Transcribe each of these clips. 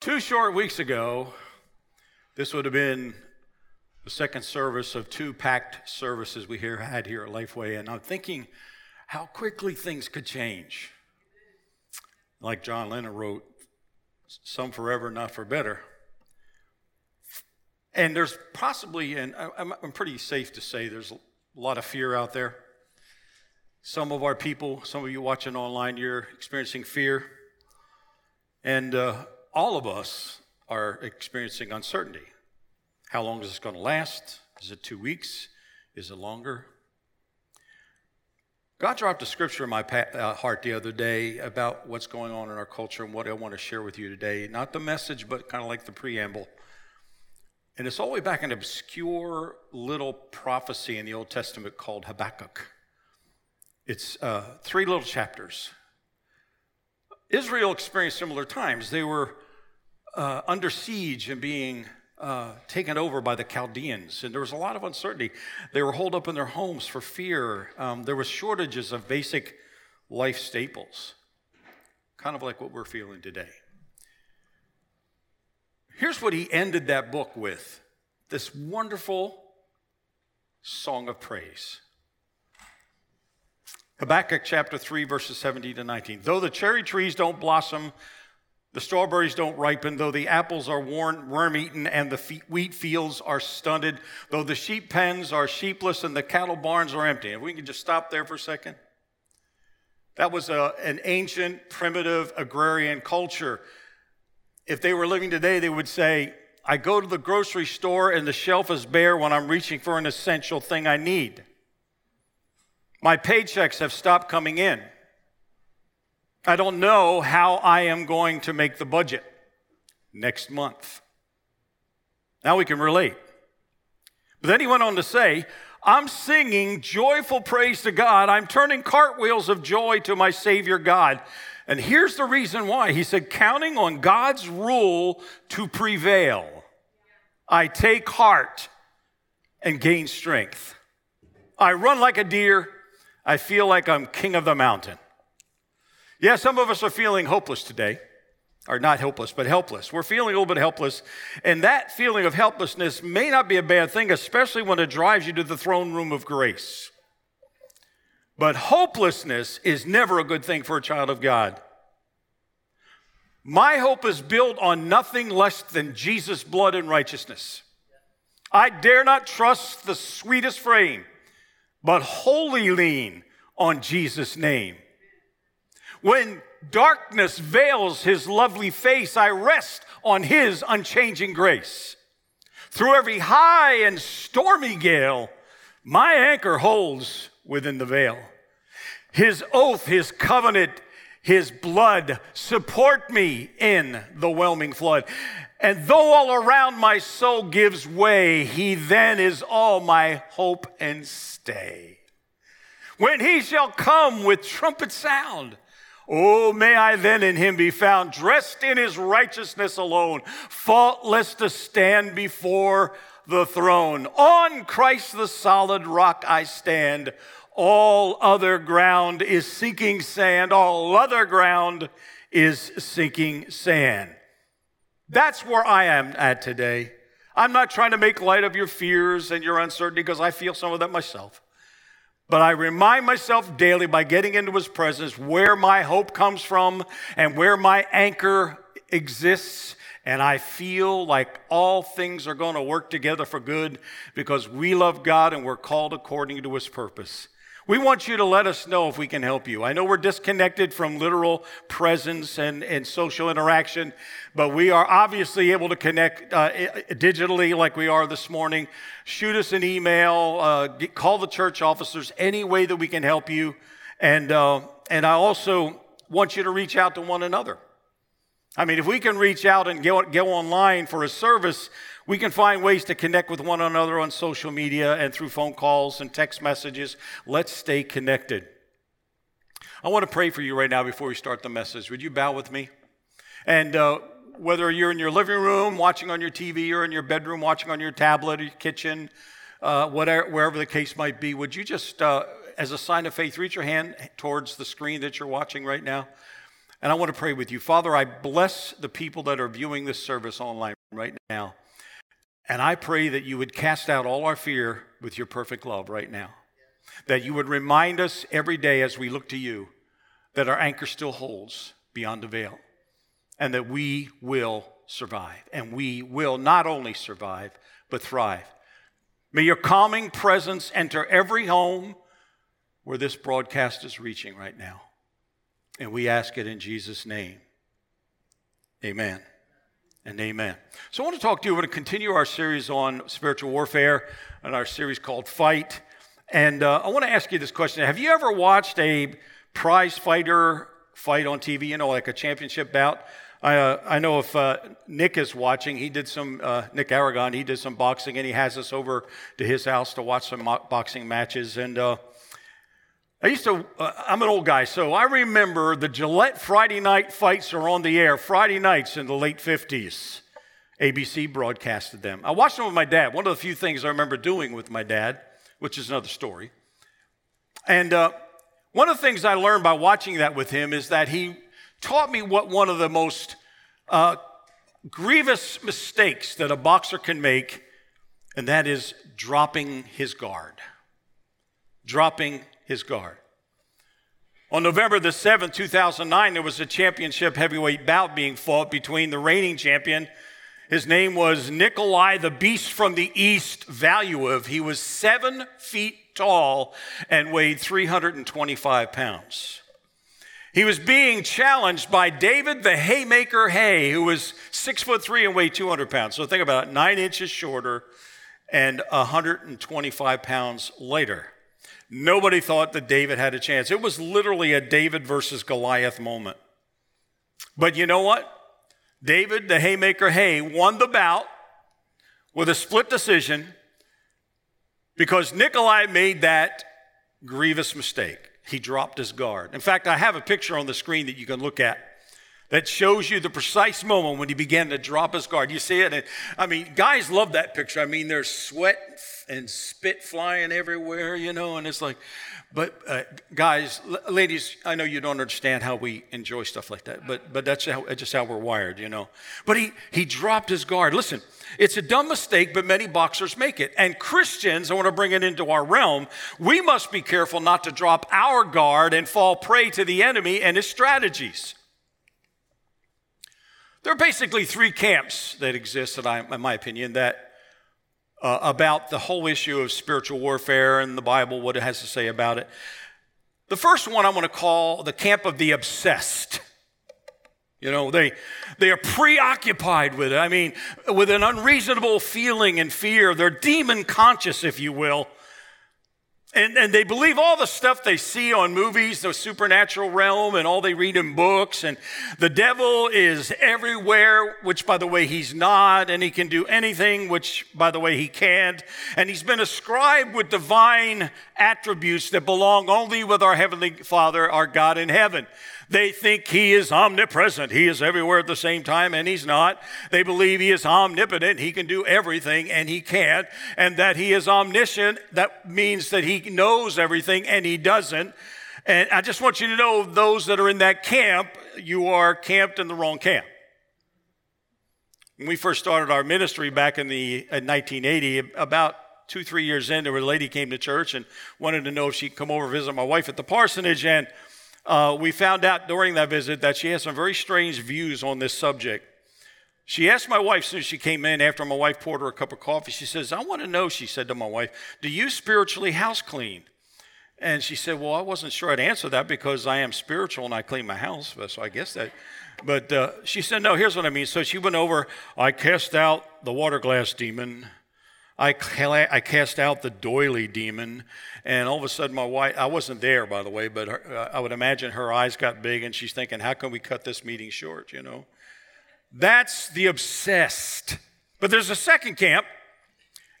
Two short weeks ago, this would have been the second service of two packed services we here had here at Lifeway, and I'm thinking how quickly things could change. Like John Lennon wrote, some forever, not for better. And there's possibly, and I'm, pretty safe to say, there's a lot of fear out there. Some of our people, some of you watching online, you're experiencing fear. And uh, all of us are experiencing uncertainty. How long is this going to last? Is it two weeks? Is it longer? God dropped a scripture in my uh, heart the other day about what's going on in our culture and what I want to share with you today. Not the message, but kind of like the preamble. And it's all the way back in an obscure little prophecy in the Old Testament called Habakkuk. It's uh, three little chapters. Israel experienced similar times. They were uh, under siege and being uh, taken over by the Chaldeans, and there was a lot of uncertainty. They were holed up in their homes for fear. Um, there was shortages of basic life staples, kind of like what we're feeling today. Here's what he ended that book with this wonderful song of praise. Habakkuk chapter 3, verses 17 to 19. Though the cherry trees don't blossom, the strawberries don't ripen, though the apples are worn, worm eaten, and the wheat fields are stunted, though the sheep pens are sheepless and the cattle barns are empty. If we can just stop there for a second. That was a, an ancient, primitive agrarian culture. If they were living today, they would say, I go to the grocery store and the shelf is bare when I'm reaching for an essential thing I need. My paychecks have stopped coming in. I don't know how I am going to make the budget next month. Now we can relate. But then he went on to say, I'm singing joyful praise to God. I'm turning cartwheels of joy to my Savior God. And here's the reason why. He said, counting on God's rule to prevail, I take heart and gain strength. I run like a deer I feel like I'm king of the mountain. Yeah, some of us are feeling hopeless today, or not hopeless, but helpless. We're feeling a little bit helpless, and that feeling of helplessness may not be a bad thing, especially when it drives you to the throne room of grace. But hopelessness is never a good thing for a child of God. My hope is built on nothing less than Jesus' blood and righteousness. I dare not trust the sweetest frame but wholly lean on Jesus' name. When darkness veils his lovely face, I rest on his unchanging grace. Through every high and stormy gale, my anchor holds within the veil. His oath, his covenant, his blood support me in the whelming flood. And though all around my soul gives way, he then is all my hope and stay. When he shall come with trumpet sound, Oh, may I then in him be found, dressed in his righteousness alone, faultless to stand before the throne. On Christ the solid rock I stand. All other ground is sinking sand. All other ground is sinking sand. That's where I am at today. I'm not trying to make light of your fears and your uncertainty because I feel some of that myself. But I remind myself daily by getting into his presence where my hope comes from and where my anchor exists. And I feel like all things are going to work together for good because we love God and we're called according to his purpose. We want you to let us know if we can help you. I know we're disconnected from literal presence and, and social interaction, but we are obviously able to connect uh, digitally like we are this morning. Shoot us an email, uh, get, call the church officers, any way that we can help you. And, uh, and I also want you to reach out to one another. I mean, if we can reach out and go, go online for a service, we can find ways to connect with one another on social media and through phone calls and text messages. Let's stay connected. I want to pray for you right now before we start the message. Would you bow with me? And uh, whether you're in your living room, watching on your TV, or in your bedroom, watching on your tablet or your kitchen, uh, whatever, wherever the case might be, would you just, uh, as a sign of faith, reach your hand towards the screen that you're watching right now? And I want to pray with you. Father, I bless the people that are viewing this service online right now. And I pray that you would cast out all our fear with your perfect love right now. That you would remind us every day as we look to you that our anchor still holds beyond the veil and that we will survive. And we will not only survive, but thrive. May your calming presence enter every home where this broadcast is reaching right now. And we ask it in Jesus' name. Amen and amen. So I want to talk to you. We're going to continue our series on spiritual warfare and our series called Fight. And uh, I want to ask you this question Have you ever watched a prize fighter fight on TV, you know, like a championship bout? I, uh, I know if uh, Nick is watching, he did some, uh, Nick Aragon, he did some boxing and he has us over to his house to watch some boxing matches. And uh, I used to, uh, I'm an old guy, so I remember the Gillette Friday night fights are on the air Friday nights in the late 50s. ABC broadcasted them. I watched them with my dad. One of the few things I remember doing with my dad, which is another story. And uh, one of the things I learned by watching that with him is that he taught me what one of the most uh, grievous mistakes that a boxer can make, and that is dropping his guard. Dropping his guard. On November the 7th, 2009, there was a championship heavyweight bout being fought between the reigning champion. His name was Nikolai the Beast from the East Valuev. He was seven feet tall and weighed 325 pounds. He was being challenged by David the Haymaker Haye, who was six foot three and weighed 200 pounds. So think about it, nine inches shorter and 125 pounds lighter. Nobody thought that David had a chance. It was literally a David versus Goliath moment. But you know what? David, the haymaker Haye, won the bout with a split decision because Nikolai made that grievous mistake. He dropped his guard. In fact, I have a picture on the screen that you can look at that shows you the precise moment when he began to drop his guard. You see it? And, I mean, guys love that picture. I mean, there's sweat and spit flying everywhere, you know, and it's like, but uh, guys, l- ladies, I know you don't understand how we enjoy stuff like that, but but that's how, just how we're wired, you know. But he he dropped his guard. Listen, it's a dumb mistake, but many boxers make it. And Christians, I want to bring it into our realm. We must be careful not to drop our guard and fall prey to the enemy and his strategies. There are basically three camps that exist, that I, in my opinion, that uh, about the whole issue of spiritual warfare and the Bible, what it has to say about it. The first one I want to call the camp of the obsessed. You know, they, they are preoccupied with it. I mean, with an unreasonable feeling and fear. They're demon conscious, if you will. And, and they believe all the stuff they see on movies, the supernatural realm, and all they read in books. And the devil is everywhere, which, by the way, he's not. And he can do anything, which, by the way, he can't. And he's been ascribed with divine attributes that belong only with our Heavenly Father, our God in heaven. They think he is omnipresent. He is everywhere at the same time, and he's not. They believe he is omnipotent. He can do everything, and he can't. And that he is omniscient, that means that he knows everything, and he doesn't. And I just want you to know those that are in that camp, you are camped in the wrong camp. When we first started our ministry back in the in 1980, about two, three years in, there was a lady came to church and wanted to know if she could come over visit my wife at the parsonage. And uh, we found out during that visit that she has some very strange views on this subject. She asked my wife, as soon as she came in, after my wife poured her a cup of coffee, she says, I want to know, she said to my wife, do you spiritually house clean? And she said, Well, I wasn't sure I'd answer that because I am spiritual and I clean my house. So I guess that. But uh, she said, No, here's what I mean. So she went over, I cast out the water glass demon. I, I cast out the doily demon, and all of a sudden, my wife, I wasn't there, by the way, but her, uh, I would imagine her eyes got big and she's thinking, how can we cut this meeting short, you know? That's the obsessed. But there's a second camp,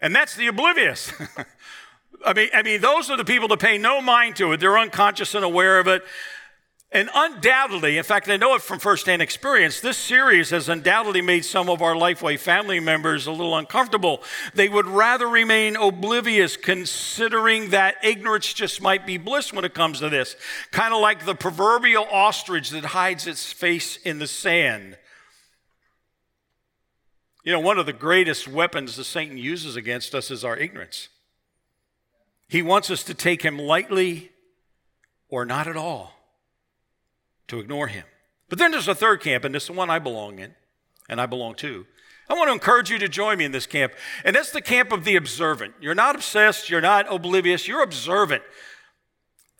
and that's the oblivious. I mean, I mean, those are the people that pay no mind to it. They're unconscious and aware of it. And undoubtedly, in fact, I know it from firsthand experience, this series has undoubtedly made some of our Lifeway family members a little uncomfortable. They would rather remain oblivious, considering that ignorance just might be bliss when it comes to this. Kind of like the proverbial ostrich that hides its face in the sand. You know, one of the greatest weapons that Satan uses against us is our ignorance. He wants us to take him lightly or not at all to ignore him. But then there's a third camp, and this is the one I belong in, and I belong to. I want to encourage you to join me in this camp, and that's the camp of the observant. You're not obsessed, you're not oblivious, you're observant.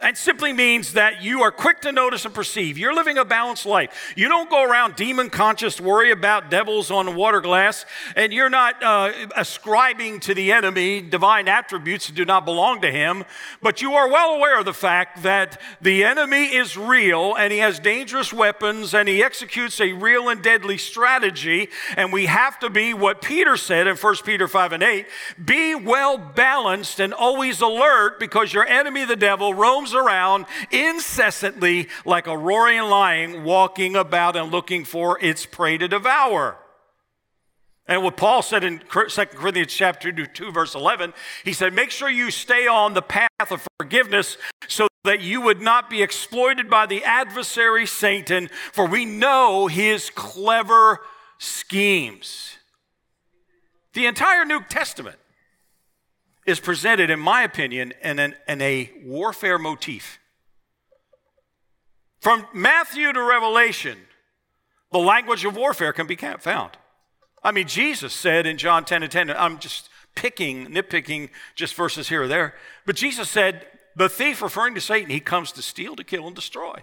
That simply means that you are quick to notice and perceive. You're living a balanced life. You don't go around demon conscious, worry about devils on a water glass, and you're not uh, ascribing to the enemy divine attributes that do not belong to him. But you are well aware of the fact that the enemy is real and he has dangerous weapons and he executes a real and deadly strategy. And we have to be what Peter said in 1 Peter 5 and 8 be well balanced and always alert because your enemy, the devil, roams around incessantly like a roaring lion, walking about and looking for its prey to devour. And what Paul said in 2 Corinthians chapter 2, verse 11, he said, Make sure you stay on the path of forgiveness so that you would not be exploited by the adversary Satan, for we know his clever schemes. The entire New Testament is presented, in my opinion, in, an, in a warfare motif. From Matthew to Revelation, the language of warfare can be found. I mean, Jesus said in John 10 and 10, I'm just picking, nitpicking just verses here or there, but Jesus said, the thief, referring to Satan, he comes to steal, to kill, and destroy.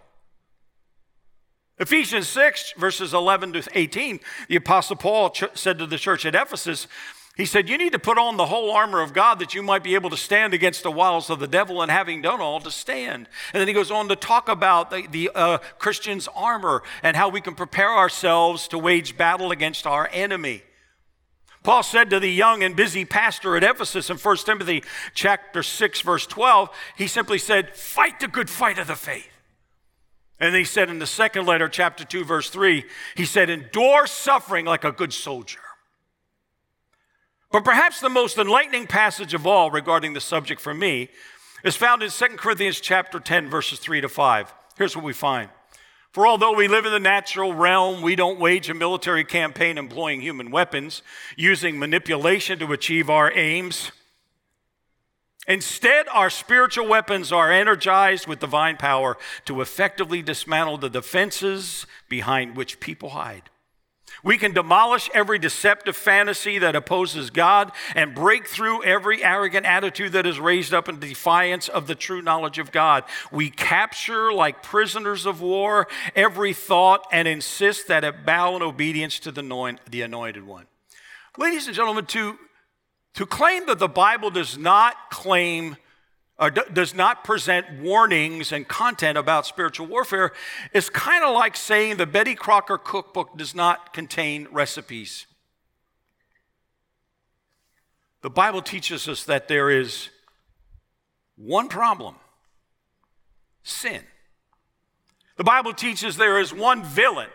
Ephesians 6, verses 11 to 18, the Apostle Paul ch- said to the church at Ephesus, he said, You need to put on the whole armor of God that you might be able to stand against the wiles of the devil, and having done all, to stand. And then he goes on to talk about the, the uh, Christian's armor and how we can prepare ourselves to wage battle against our enemy. Paul said to the young and busy pastor at Ephesus in 1 Timothy chapter 6 verse 12, he simply said, "Fight the good fight of the faith." And he said in the second letter chapter 2 verse 3, he said, "Endure suffering like a good soldier." But perhaps the most enlightening passage of all regarding the subject for me is found in 2 Corinthians chapter 10 verses 3 to 5. Here's what we find. For although we live in the natural realm, we don't wage a military campaign employing human weapons, using manipulation to achieve our aims. Instead, our spiritual weapons are energized with divine power to effectively dismantle the defenses behind which people hide. We can demolish every deceptive fantasy that opposes God and break through every arrogant attitude that is raised up in defiance of the true knowledge of God. We capture, like prisoners of war, every thought and insist that it bow in obedience to the, anointed one. Ladies and gentlemen, to, to claim that the Bible does not claim uh, d- does not present warnings and content about spiritual warfare is kind of like saying the Betty Crocker cookbook does not contain recipes. The Bible teaches us that there is one problem sin. The Bible teaches there is one villain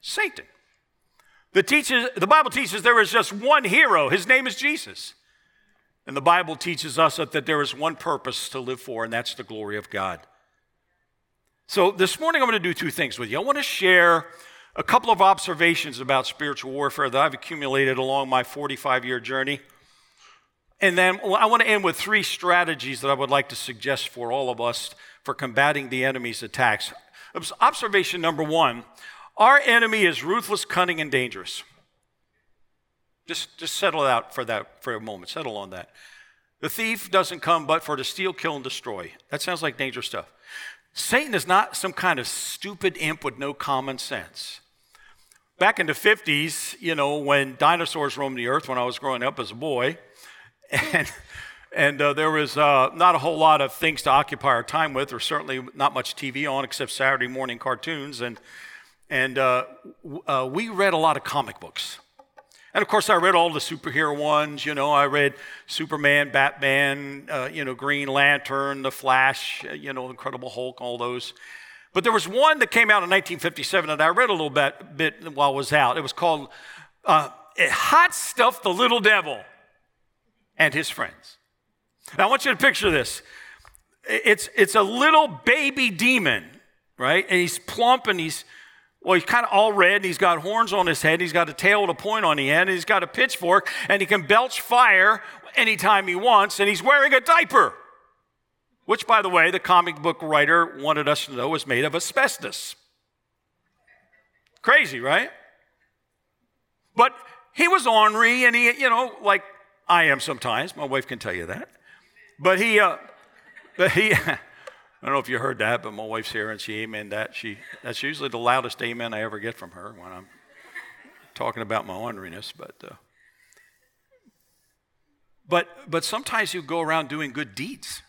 Satan. The, teaches, the Bible teaches there is just one hero. His name is Jesus. And the Bible teaches us that, that there is one purpose to live for, and that's the glory of God. So this morning I'm going to do two things with you. I want to share a couple of observations about spiritual warfare that I've accumulated along my 45 year journey. And then I want to end with three strategies that I would like to suggest for all of us for combating the enemy's attacks. Observation number one our enemy is ruthless, cunning, and dangerous. Just, just settle out for that for a moment. Settle on that. The thief doesn't come but for to steal, kill, and destroy. That sounds like dangerous stuff. Satan is not some kind of stupid imp with no common sense. Back in the 50s, you know, when dinosaurs roamed the earth when I was growing up as a boy, and, and uh, there was uh, not a whole lot of things to occupy our time with, or certainly not much TV on except Saturday morning cartoons. And, and uh, uh we read a lot of comic books. And of course, I read all the superhero ones. You know, I read Superman, Batman, uh, you know, Green Lantern, The Flash, uh, you know, Incredible Hulk, all those. But there was one that came out in 1957 that I read a little bit, bit while I was out. It was called uh, Hot Stuff the Little Devil and His Friends. Now, I want you to picture this. It's, it's a little baby demon, right? And he's plump and he's, well, he's kind of all red and he's got horns on his head. He's got a tail with a point on the end. And he's got a pitchfork and he can belch fire anytime he wants. And he's wearing a diaper, which, by the way, the comic book writer wanted us to know was made of asbestos. Crazy, right? But he was ornery and he, you know, like I am sometimes. My wife can tell you that. But he, uh, but he, I don't know if you heard that, but my wife's here and she amen that. She, that's usually the loudest amen I ever get from her when I'm talking about my orneriness. But, uh, but, but sometimes you go around doing good deeds.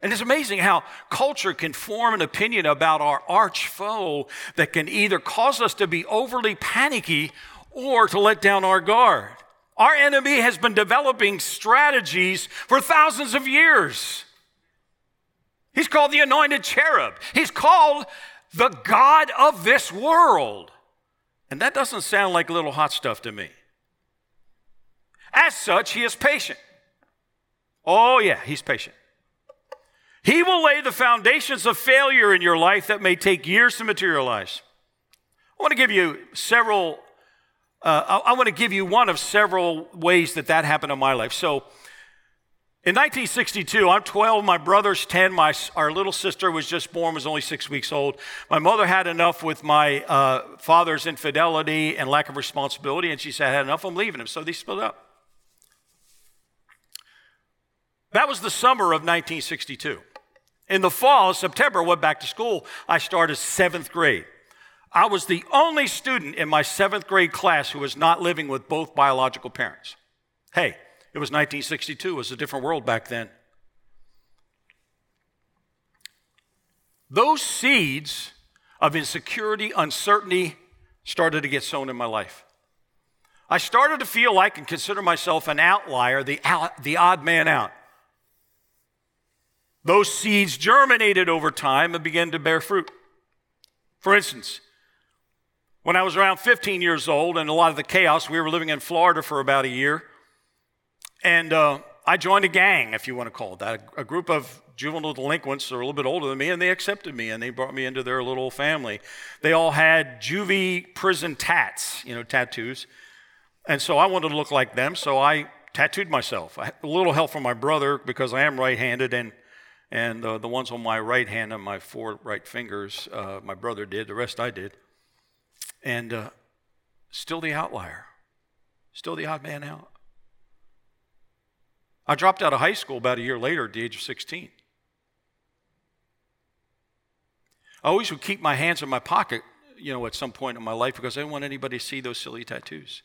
And it's amazing how culture can form an opinion about our arch foe that can either cause us to be overly panicky or to let down our guard. Our enemy has been developing strategies for thousands of years. He's called the anointed cherub. He's called the God of this world. And that doesn't sound like little hot stuff to me. As such, he is patient. Oh, yeah, he's patient. He will lay the foundations of failure in your life that may take years to materialize. I want to give you several uh, I, I want to give you one of several ways that that happened in my life. So, in 1962, I'm 12, my brother's 10, my, our little sister was just born, was only six weeks old. My mother had enough with my uh, father's infidelity and lack of responsibility, and she said, I had enough, I'm leaving him. So they split up. That was the summer of 1962. In the fall, September, I went back to school. I started seventh grade. I was the only student in my seventh grade class who was not living with both biological parents. Hey, it was 1962, it was a different world back then. Those seeds of insecurity, uncertainty started to get sown in my life. I started to feel like and consider myself an outlier, the, out, the odd man out. Those seeds germinated over time and began to bear fruit. For instance, when I was around 15 years old and a lot of the chaos, we were living in Florida for about a year. And uh, I joined a gang, if you want to call it that, a, group of juvenile delinquents that are a little bit older than me, and they accepted me and they brought me into their little family. They all had juvie prison tats, you know, tattoos. And so I wanted to look like them, so I tattooed myself. A little help from my brother because I am right handed, and, and uh, the ones on my right hand and my four right fingers, uh, my brother did, the rest I did and uh, still the outlier, still the odd man out. I dropped out of high school about a year later at the age of 16. I always would keep my hands in my pocket, you know, at some point in my life because I didn't want anybody to see those silly tattoos.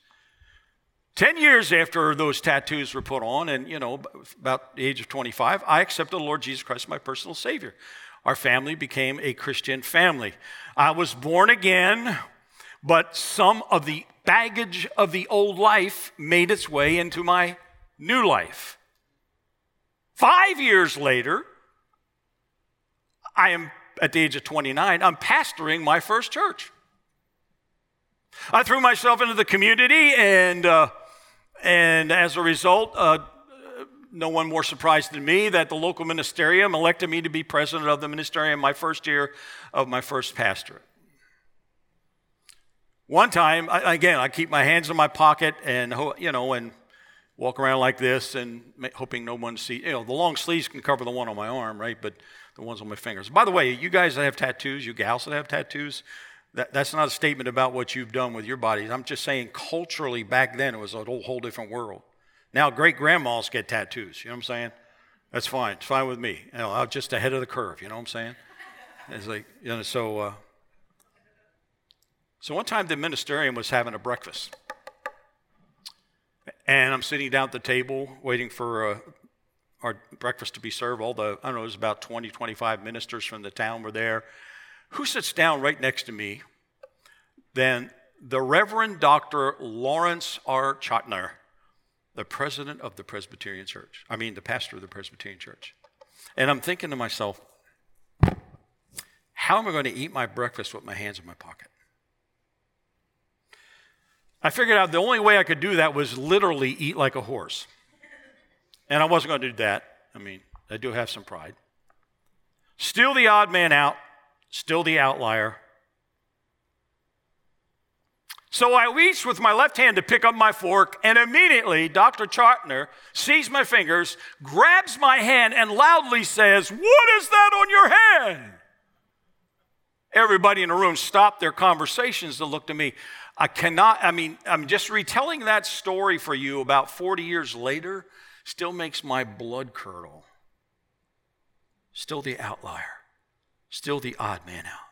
Ten years after those tattoos were put on, and you know, about the age of 25, I accepted the Lord Jesus Christ, my personal Savior. Our family became a Christian family. I was born again but some of the baggage of the old life made its way into my new life. Five years later, I am at the age of 29, I'm pastoring my first church. I threw myself into the community, and, uh, and as a result, uh, no one more surprised than me that the local ministerium elected me to be president of the ministerium my first year of my first pastorate. One time, again, I keep my hands in my pocket and, you know, and walk around like this and hoping no one sees. You know, the long sleeves can cover the one on my arm, right? But the ones on my fingers. By the way, you guys that have tattoos, you gals that have tattoos, that, that's not a statement about what you've done with your bodies. I'm just saying culturally back then it was a whole, whole different world. Now great grandmas get tattoos. You know what I'm saying? That's fine. It's fine with me. You know, I'm just ahead of the curve. You know what I'm saying? It's like you know. So uh, so one time the ministerium was having a breakfast. And I'm sitting down at the table waiting for uh, our breakfast to be served. All the, I don't know, it was about 20, 25 ministers from the town were there. Who sits down right next to me? Then the Reverend Dr. Lawrence R. Chotiner, the president of the Presbyterian Church. I mean, the pastor of the Presbyterian Church. And I'm thinking to myself, how am I going to eat my breakfast with my hands in my pocket? I figured out the only way I could do that was literally eat like a horse. And I wasn't going to do that. I mean, I do have some pride. Still the odd man out, still the outlier. So I reached with my left hand to pick up my fork, and immediately Dr. Chartner sees my fingers, grabs my hand, and loudly says, What is that on your hand? Everybody in the room stopped their conversations to look to me. I cannot, I mean, I'm just retelling that story for you about 40 years later, still makes my blood curdle. Still the outlier, still the odd man out.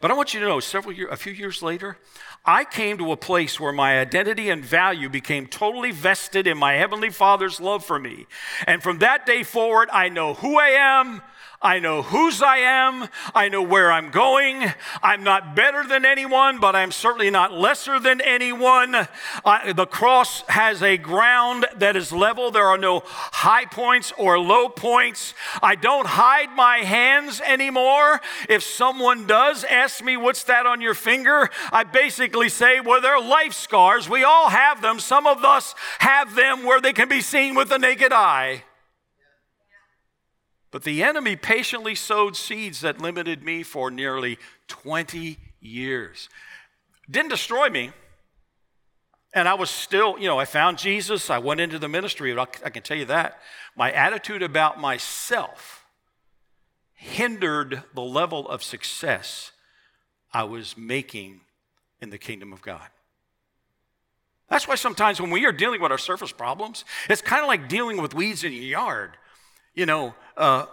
But I want you to know, several years, a few years later, I came to a place where my identity and value became totally vested in my Heavenly Father's love for me. And from that day forward, I know who I am, I know whose I am. I know where I'm going. I'm not better than anyone, but I'm certainly not lesser than anyone. Uh, the cross has a ground that is level. There are no high points or low points. I don't hide my hands anymore. If someone does ask me, What's that on your finger? I basically say, Well, they're life scars. We all have them. Some of us have them where they can be seen with the naked eye. But the enemy patiently sowed seeds that limited me for nearly 20 years. Didn't destroy me. And I was still, you know, I found Jesus. I went into the ministry. I can tell you that. My attitude about myself hindered the level of success I was making in the kingdom of God. That's why sometimes when we are dealing with our surface problems, it's kind of like dealing with weeds in your yard. You know, uh,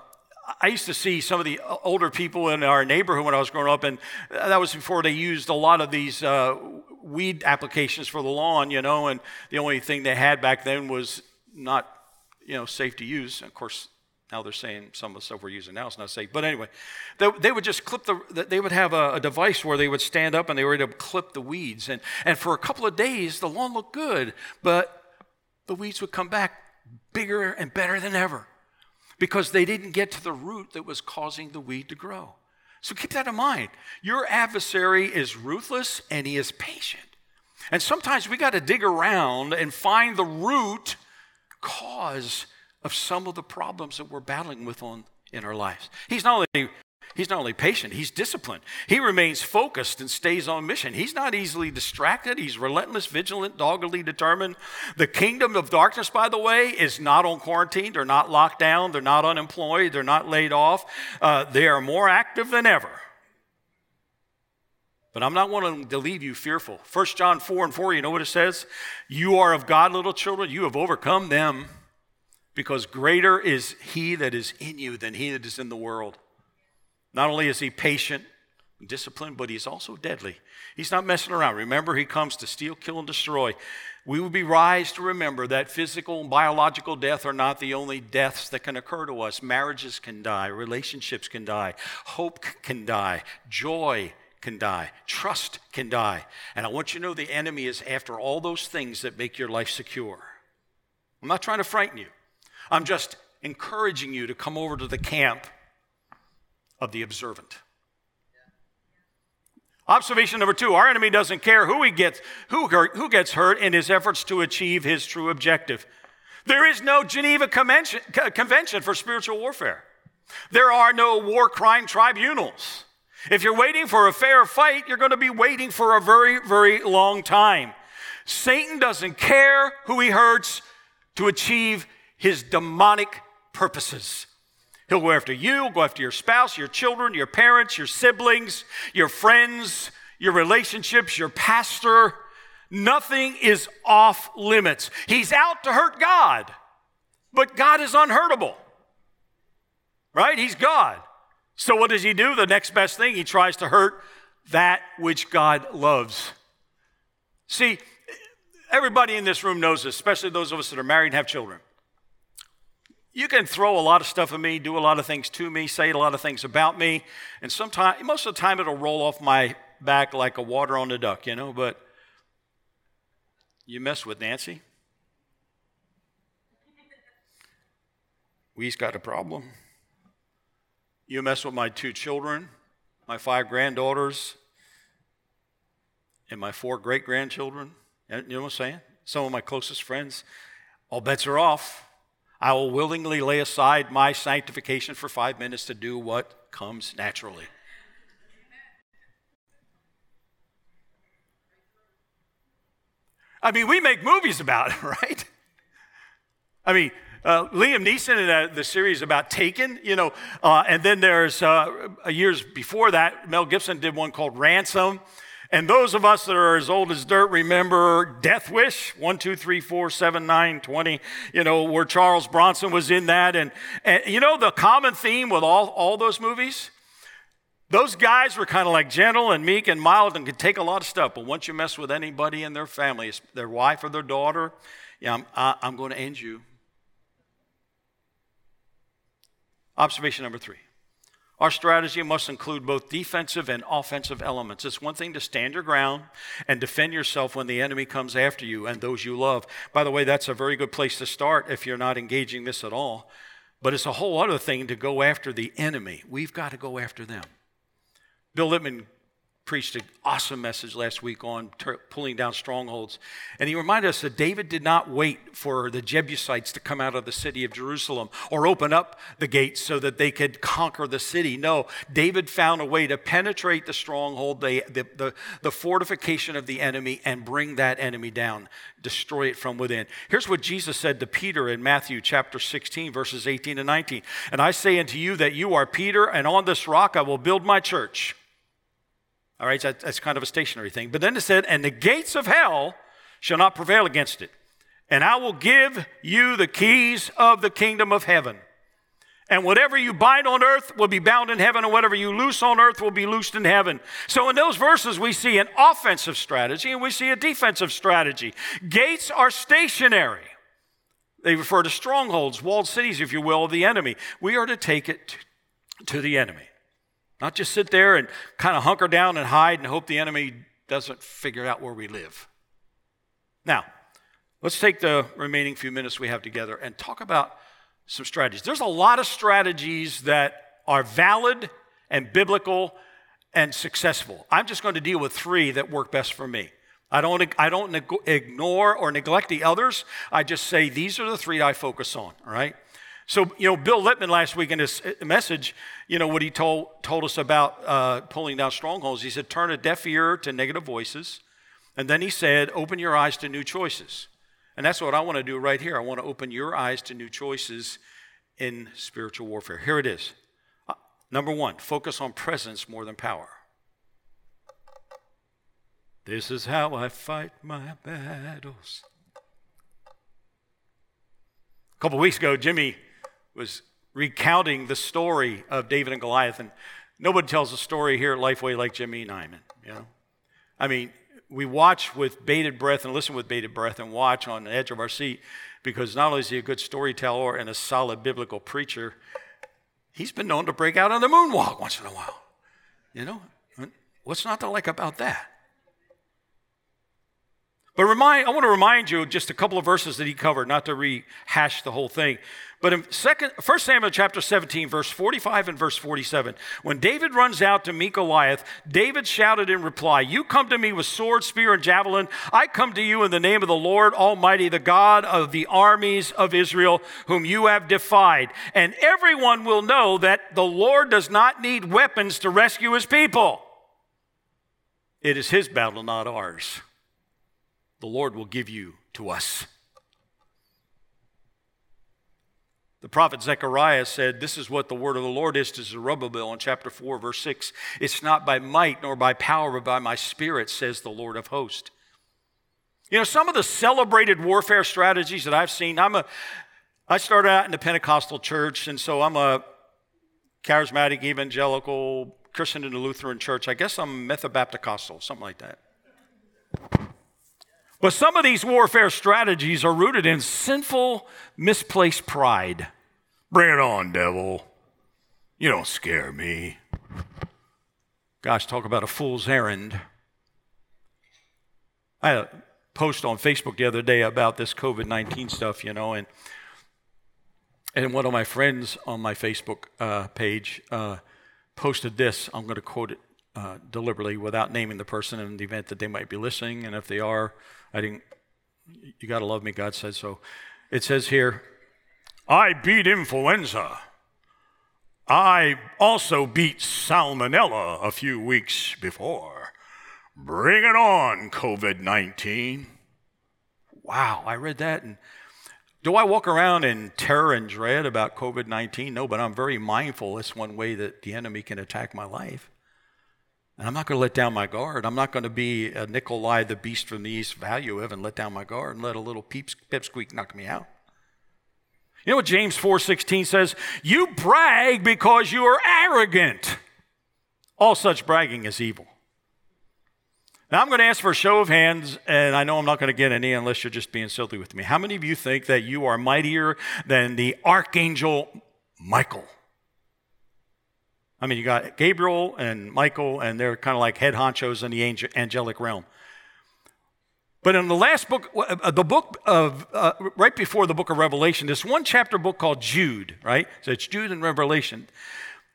I used to see some of the older people in our neighborhood when I was growing up, and that was before they used a lot of these uh, weed applications for the lawn, you know, and the only thing they had back then was not, you know, safe to use. Of course, now they're saying some of the stuff we're using now is not safe. But anyway, they, they would just clip the, they would have a, a, device where they would stand up and they were able to clip the weeds. And, and for a couple of days, the lawn looked good, but the weeds would come back bigger and better than ever because they didn't get to the root that was causing the weed to grow. So keep that in mind. Your adversary is ruthless and he is patient. And sometimes we got to dig around and find the root cause of some of the problems that we're battling with on in our lives. He's not only He's not only patient, he's disciplined. He remains focused and stays on mission. He's not easily distracted. He's relentless, vigilant, doggedly determined. The kingdom of darkness, by the way, is not on quarantine. They're not locked down. They're not unemployed. They're not laid off. Uh, they are more active than ever. But I'm not wanting to leave you fearful. 1 John 4 and 4, you know what it says? You are of God, little children. You have overcome them because greater is he that is in you than he that is in the world. Not only is he patient and disciplined, but he's also deadly. He's not messing around. Remember, he comes to steal, kill, and destroy. We would be wise to remember that physical and biological death are not the only deaths that can occur to us. Marriages can die, relationships can die, hope can die, joy can die, trust can die. And I want you to know the enemy is after all those things that make your life secure. I'm not trying to frighten you, I'm just encouraging you to come over to the camp of the observant. Observation number two our enemy doesn't care who, he gets, who, who gets hurt in his efforts to achieve his true objective. There is no Geneva Convention, Convention for spiritual warfare. There are no war crime tribunals. If you're waiting for a fair fight, you're going to be waiting for a very, very long time. Satan doesn't care who he hurts to achieve his demonic purposes. He'll go after you, go after your spouse, your children, your parents, your siblings, your friends, your relationships, your pastor. Nothing is off limits. He's out to hurt God, but God is unhurtable, right? He's God. So what does he do? The next best thing, he tries to hurt that which God loves. See, everybody in this room knows this, especially those of us that are married and have children. You can throw a lot of stuff at me, do a lot of things to me, say a lot of things about me, and sometimes, most of the time, it'll roll off my back like a water on a duck, you know. But you mess with Nancy, we's got a problem. You mess with my two children, my five granddaughters, and my four great grandchildren. You know what I'm saying? Some of my closest friends. All bets are off. I will willingly lay aside my sanctification for five minutes to do what comes naturally. I mean, we make movies about it, right? I mean, uh, Liam Neeson in the series about Taken, you know, uh, and then there's uh, years before that, Mel Gibson did one called Ransom. And those of us that are as old as dirt remember Death Wish, 1, 2, 3, 4, 7, 9, 20, you know, where Charles Bronson was in that. And, and you know, the common theme with all, all those movies? Those guys were kind of like gentle and meek and mild and could take a lot of stuff. But once you mess with anybody in their family, their wife or their daughter, yeah, I'm, I, I'm going to end you. Observation number three. Our strategy must include both defensive and offensive elements. It's one thing to stand your ground and defend yourself when the enemy comes after you and those you love. By the way, that's a very good place to start if you're not engaging this at all. But it's a whole other thing to go after the enemy. We've got to go after them. Bill Lippman preached an awesome message last week on pulling down strongholds. And he reminded us that David did not wait for the Jebusites to come out of the city of Jerusalem or open up the gates so that they could conquer the city. No, David found a way to penetrate the stronghold, the, the, the, the fortification of the enemy, and bring that enemy down, destroy it from within. Here's what Jesus said to Peter in Matthew chapter 16, verses 18 and 19. And I say unto you that you are Peter, and on this rock I will build my church all right, that's kind of a stationary thing. But then it said, and the gates of hell shall not prevail against it. And I will give you the keys of the kingdom of heaven. And whatever you bind on earth will be bound in heaven, and whatever you loose on earth will be loosed in heaven. So, in those verses, we see an offensive strategy and we see a defensive strategy. Gates are stationary, they refer to strongholds, walled cities, if you will, of the enemy. We are to take it to the enemy. Not just sit there and kind of hunker down and hide and hope the enemy doesn't figure out where we live. Now, let's take the remaining few minutes we have together and talk about some strategies. There's a lot of strategies that are valid and biblical and successful. I'm just going to deal with three that work best for me. I don't, I don't ignore or neglect the others. I just say these are the three I focus on, all right? So, you know, Bill Lippman last week in his uh, message, you know, what he told, told us about uh, pulling down strongholds, he said, turn a deaf ear to negative voices. And then he said, open your eyes to new choices. And that's what I want to do right here. I want to open your eyes to new choices in spiritual warfare. Here it is. Uh, number one, focus on presence more than power. This is how I fight my battles. A couple weeks ago, Jimmy was recounting the story of David and Goliath. And nobody tells a story here at Lifeway like Jimmy Nyman, you know? I mean, we watch with bated breath and listen with bated breath and watch on the edge of our seat because not only is he a good storyteller and a solid biblical preacher, he's been known to break out on the moonwalk once in a while. You know? What's not to like about that? But remind, I want to remind you just a couple of verses that he covered, not to rehash the whole thing. But in second, 1 Samuel chapter 17, verse 45 and verse 47, when David runs out to meet Goliath, David shouted in reply, You come to me with sword, spear, and javelin. I come to you in the name of the Lord Almighty, the God of the armies of Israel, whom you have defied. And everyone will know that the Lord does not need weapons to rescue his people. It is his battle, not ours. The Lord will give you to us. The prophet Zechariah said, This is what the word of the Lord is to Zerubbabel in chapter 4, verse 6. It's not by might nor by power, but by my spirit, says the Lord of hosts. You know, some of the celebrated warfare strategies that I've seen, I'm a, I started out in the Pentecostal church, and so I'm a charismatic, evangelical, Christian in the Lutheran church. I guess I'm Methodapticostal, something like that. But some of these warfare strategies are rooted in sinful, misplaced pride. Bring it on, devil. You don't scare me. Gosh, talk about a fool's errand. I had a post on Facebook the other day about this COVID 19 stuff, you know, and, and one of my friends on my Facebook uh, page uh, posted this. I'm going to quote it uh, deliberately without naming the person in the event that they might be listening. And if they are, I didn't, you got to love me, God said so. It says here, I beat influenza. I also beat salmonella a few weeks before. Bring it on, COVID 19. Wow, I read that and do I walk around in terror and dread about COVID 19? No, but I'm very mindful it's one way that the enemy can attack my life. And I'm not going to let down my guard. I'm not going to be a Nikolai, the beast from the east, Valuev, and let down my guard and let a little peeps, pipsqueak knock me out. You know what James 4:16 says? You brag because you are arrogant. All such bragging is evil. Now I'm going to ask for a show of hands, and I know I'm not going to get any unless you're just being silly with me. How many of you think that you are mightier than the archangel Michael? I mean, you got Gabriel and Michael, and they're kind of like head honchos in the angelic realm. But in the last book, uh, the book of, uh, right before the book of Revelation, this one chapter book called Jude, right? So it's Jude and Revelation.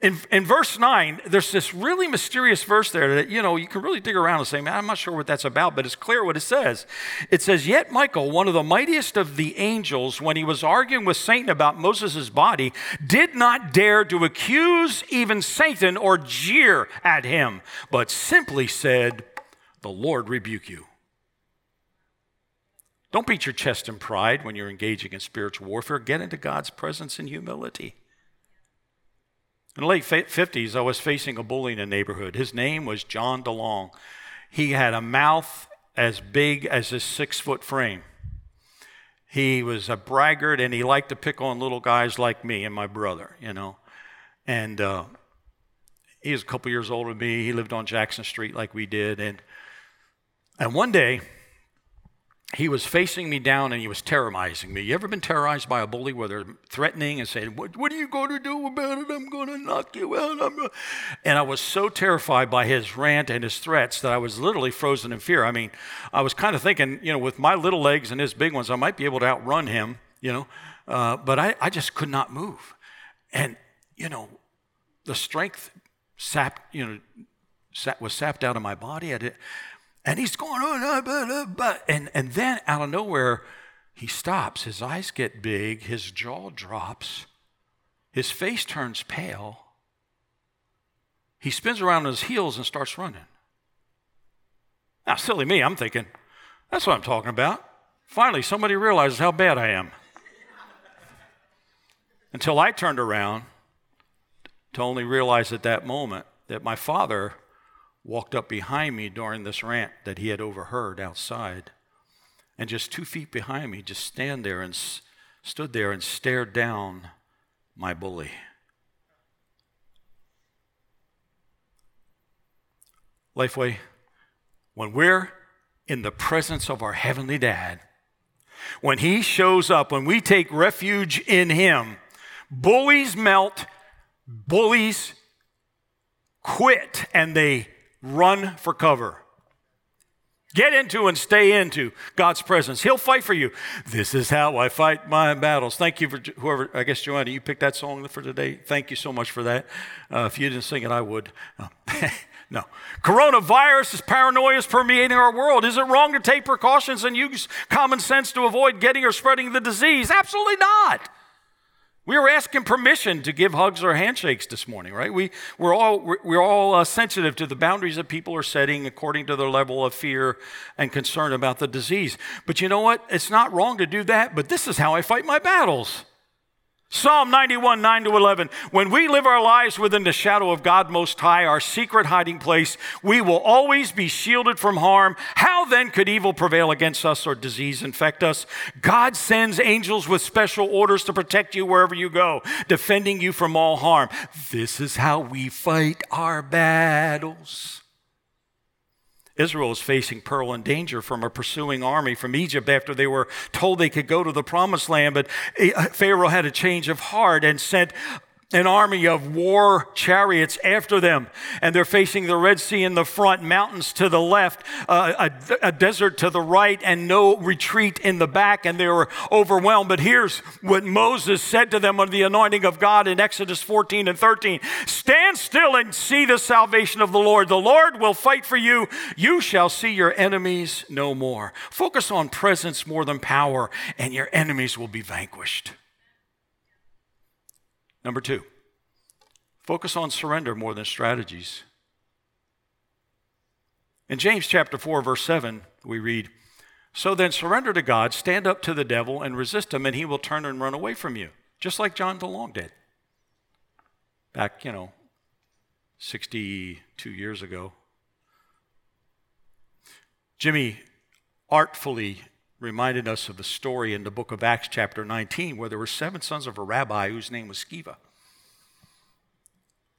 In, in verse 9, there's this really mysterious verse there that, you know, you can really dig around and say, man, I'm not sure what that's about, but it's clear what it says. It says, Yet Michael, one of the mightiest of the angels, when he was arguing with Satan about Moses' body, did not dare to accuse even Satan or jeer at him, but simply said, The Lord rebuke you. Don't beat your chest in pride when you're engaging in spiritual warfare. Get into God's presence in humility. In the late 50s, I was facing a bully in a neighborhood. His name was John DeLong. He had a mouth as big as his six foot frame. He was a braggart and he liked to pick on little guys like me and my brother, you know. And uh, he was a couple years older than me. He lived on Jackson Street like we did. And, and one day, he was facing me down and he was terrorizing me. You ever been terrorized by a bully where they're threatening and saying, What, what are you going to do about it? I'm going to knock you out. And I was so terrified by his rant and his threats that I was literally frozen in fear. I mean, I was kind of thinking, you know, with my little legs and his big ones, I might be able to outrun him, you know, uh, but I, I just could not move. And, you know, the strength sapped, you know, was sapped out of my body. I did, and he's going oh, on, uh, and, and then out of nowhere, he stops. His eyes get big, his jaw drops, his face turns pale. He spins around on his heels and starts running. Now, silly me, I'm thinking, that's what I'm talking about. Finally, somebody realizes how bad I am. Until I turned around to only realize at that moment that my father walked up behind me during this rant that he had overheard outside. And just two feet behind me, just stand there and stood there and stared down my bully. Lifeway, when we're in the presence of our Heavenly Dad, when He shows up, when we take refuge in Him, bullies melt, bullies quit, and they Run for cover. Get into and stay into God's presence. He'll fight for you. This is how I fight my battles. Thank you for whoever, I guess, Joanna, you picked that song for today. Thank you so much for that. Uh, if you didn't sing it, I would. Uh, no. Coronavirus is paranoia is permeating our world. Is it wrong to take precautions and use common sense to avoid getting or spreading the disease? Absolutely not. We were asking permission to give hugs or handshakes this morning, right? We, we're all, we're all uh, sensitive to the boundaries that people are setting according to their level of fear and concern about the disease. But you know what? It's not wrong to do that, but this is how I fight my battles. Psalm 91, 9 to 11. When we live our lives within the shadow of God Most High, our secret hiding place, we will always be shielded from harm. How then could evil prevail against us or disease infect us? God sends angels with special orders to protect you wherever you go, defending you from all harm. This is how we fight our battles. Israel was facing peril and danger from a pursuing army from Egypt after they were told they could go to the promised land. But eh, Pharaoh had a change of heart and sent an army of war chariots after them, and they're facing the Red Sea in the front, mountains to the left, uh, a, a, desert to the right, and no retreat in the back, and they were overwhelmed. But here's what Moses said to them under the anointing of God in Exodus 14 and 13 Stand still and see the salvation of the Lord. The Lord will fight for you. You shall see your enemies no more. Focus on presence more than power, and your enemies will be vanquished. Number two, focus on surrender more than strategies. In James chapter 4, verse 7, we read, So then surrender to God, stand up to the devil, and resist him, and he will turn and run away from you, just like John DeLong did. Back, you know, 62 years ago. Jimmy artfully reminded us of the story in the book of Acts, chapter 19, where there were seven sons of a rabbi whose name was Sceva.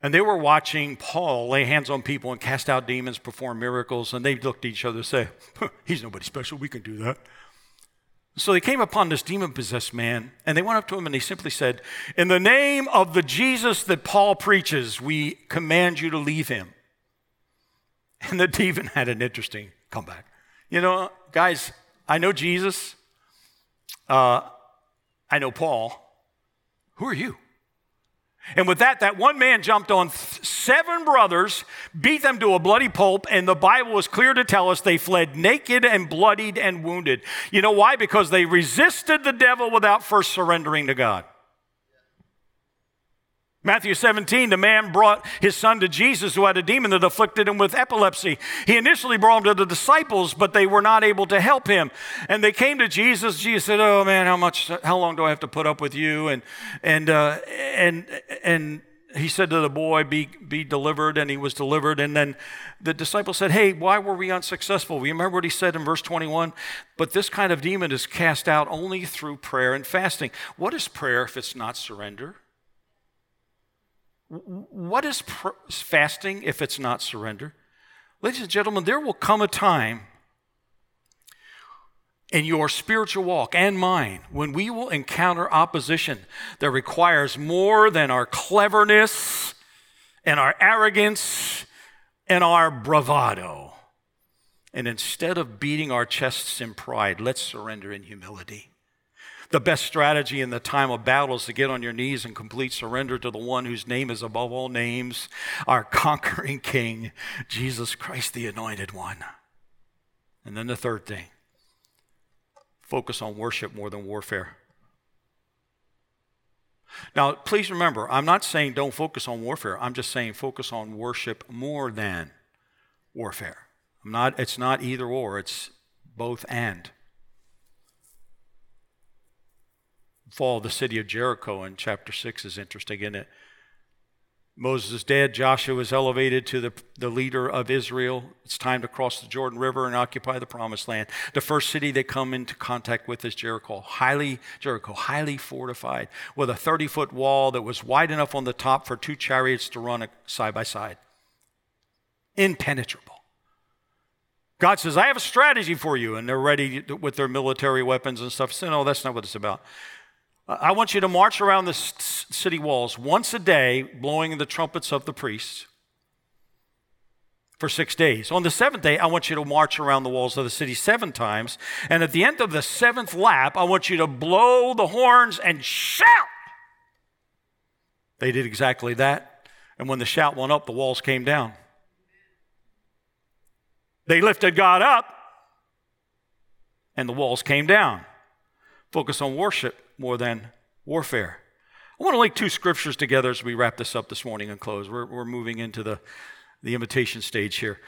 And they were watching Paul lay hands on people and cast out demons, perform miracles, and they looked at each other and say, He's nobody special, we can do that. So they came upon this demon possessed man, and they went up to him and they simply said, In the name of the Jesus that Paul preaches, we command you to leave him. And the demon had an interesting comeback. You know, guys, I know Jesus. Uh, I know Paul. Who are you? And with that, that one man jumped on seven brothers, beat them to a bloody pulp, and the Bible is clear to tell us they fled naked and bloodied and wounded. You know why? Because they resisted the devil without first surrendering to God. Matthew 17, the man brought his son to Jesus who had a demon that afflicted him with epilepsy. He initially brought him to the disciples, but they were not able to help him. And they came to Jesus. Jesus said, "Oh man, how much? How long do I have to put up with you?" And and uh, and and he said to the boy, "Be be delivered," and he was delivered. And then the disciples said, "Hey, why were we unsuccessful?" We remember what he said in verse 21. But this kind of demon is cast out only through prayer and fasting. What is prayer if it's not surrender? What is pr- fasting if it's not surrender? Ladies and gentlemen, there will come a time in your spiritual walk and mine when we will encounter opposition that requires more than our cleverness and our arrogance and our bravado. And instead of beating our chests in pride, let's surrender in humility. The best strategy in the time of battle is to get on your knees and complete surrender to the one whose name is above all names, our conquering King, Jesus Christ, the Anointed One. And then the third thing focus on worship more than warfare. Now, please remember, I'm not saying don't focus on warfare. I'm just saying focus on worship more than warfare. I'm not, it's not either or, it's both and. Fall of the city of Jericho in chapter 6 is interesting, isn't it? Moses is dead. Joshua is elevated to the, the leader of Israel. It's time to cross the Jordan River and occupy the promised land. The first city they come into contact with is Jericho. Highly, Jericho, highly fortified, with a 30 foot wall that was wide enough on the top for two chariots to run side by side. Impenetrable. God says, I have a strategy for you. And they're ready with their military weapons and stuff. So, oh, no, that's not what it's about. I want you to march around the city walls once a day, blowing the trumpets of the priests for six days. On the seventh day, I want you to march around the walls of the city seven times. And at the end of the seventh lap, I want you to blow the horns and shout. They did exactly that. And when the shout went up, the walls came down. They lifted God up, and the walls came down. Focus on worship more than warfare. I want to link two scriptures together as we wrap this up this morning and close. We're, we're moving into the, the invitation stage here.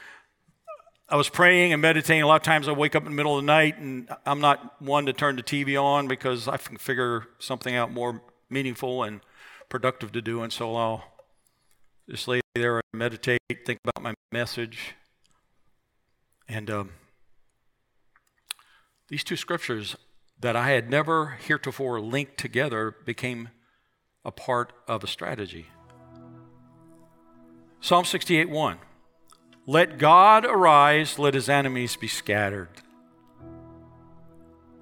I was praying and meditating. A lot of times I wake up in the middle of the night and I'm not one to turn the TV on because I can figure something out more meaningful and productive to do. And so I'll just lay there and meditate, think about my message. And um, these two scriptures that I had never heretofore linked together became a part of a strategy. Psalm 68 1. Let God arise, let his enemies be scattered.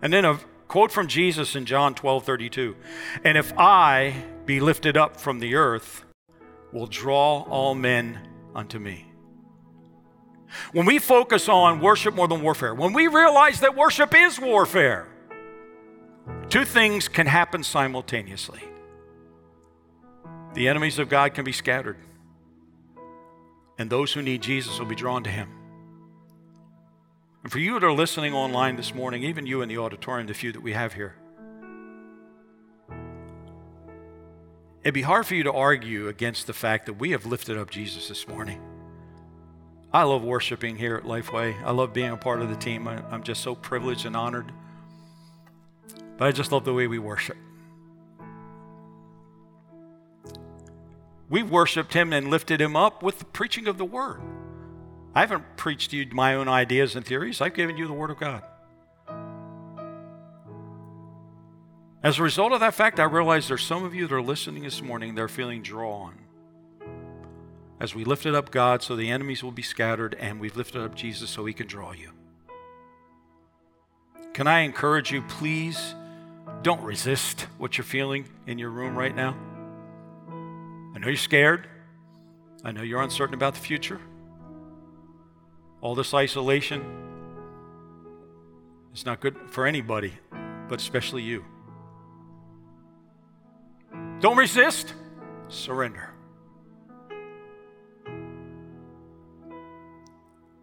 And then a Quote from Jesus in John 12 32. And if I be lifted up from the earth, will draw all men unto me. When we focus on worship more than warfare, when we realize that worship is warfare, two things can happen simultaneously. The enemies of God can be scattered, and those who need Jesus will be drawn to him. And for you that are listening online this morning, even you in the auditorium, the few that we have here, it'd be hard for you to argue against the fact that we have lifted up Jesus this morning. I love worshiping here at Lifeway. I love being a part of the team. I, am just so privileged and honored. But I just love the way we worship. We've worshiped him and lifted him up with the preaching of the word. I haven't preached you my own ideas and theories, I've given you the word of God. As a result of that fact, I realize there's some of you that are listening this morning, they're feeling drawn as we lifted up God so the enemies will be scattered, and we've lifted up Jesus so he can draw you. Can I encourage you, please don't resist what you're feeling in your room right now? I know you're scared. I know you're uncertain about the future. All this isolation is not good for anybody, but especially you. Don't resist, surrender.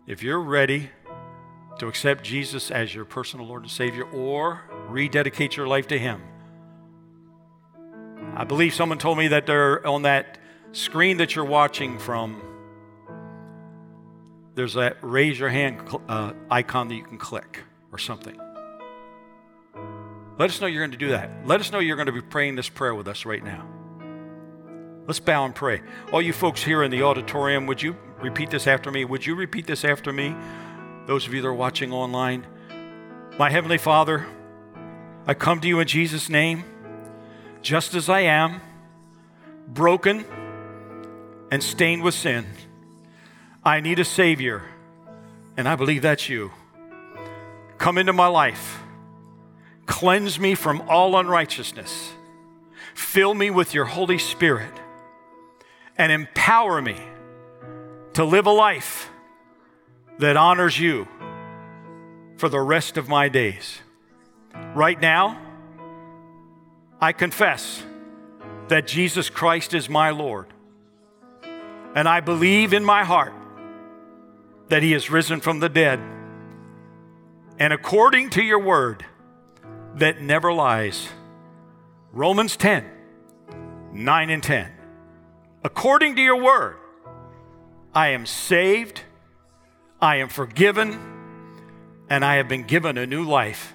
If you're ready to accept Jesus as your personal Lord and Savior or rededicate your life to Him, I believe someone told me that they're on that screen that you're watching from. There's that raise your hand uh, icon that you can click or something. Let us know you're going to do that. Let us know you're going to be praying this prayer with us right now. Let's bow and pray. All you folks here in the auditorium, would you repeat this after me? Would you repeat this after me? Those of you that are watching online. My Heavenly Father, I come to you in Jesus' name, just as I am, broken and stained with sin. I need a Savior, and I believe that's you. Come into my life, cleanse me from all unrighteousness, fill me with your Holy Spirit and empower me to live a life that honors you for the rest of my days. Right now, I confess that Jesus Christ is my Lord. And I believe in my heart that He has risen from the dead. And according to your word that never lies, Romans 10 9 and 10 according to your word, I am saved, I am forgiven, and I have been given a new life.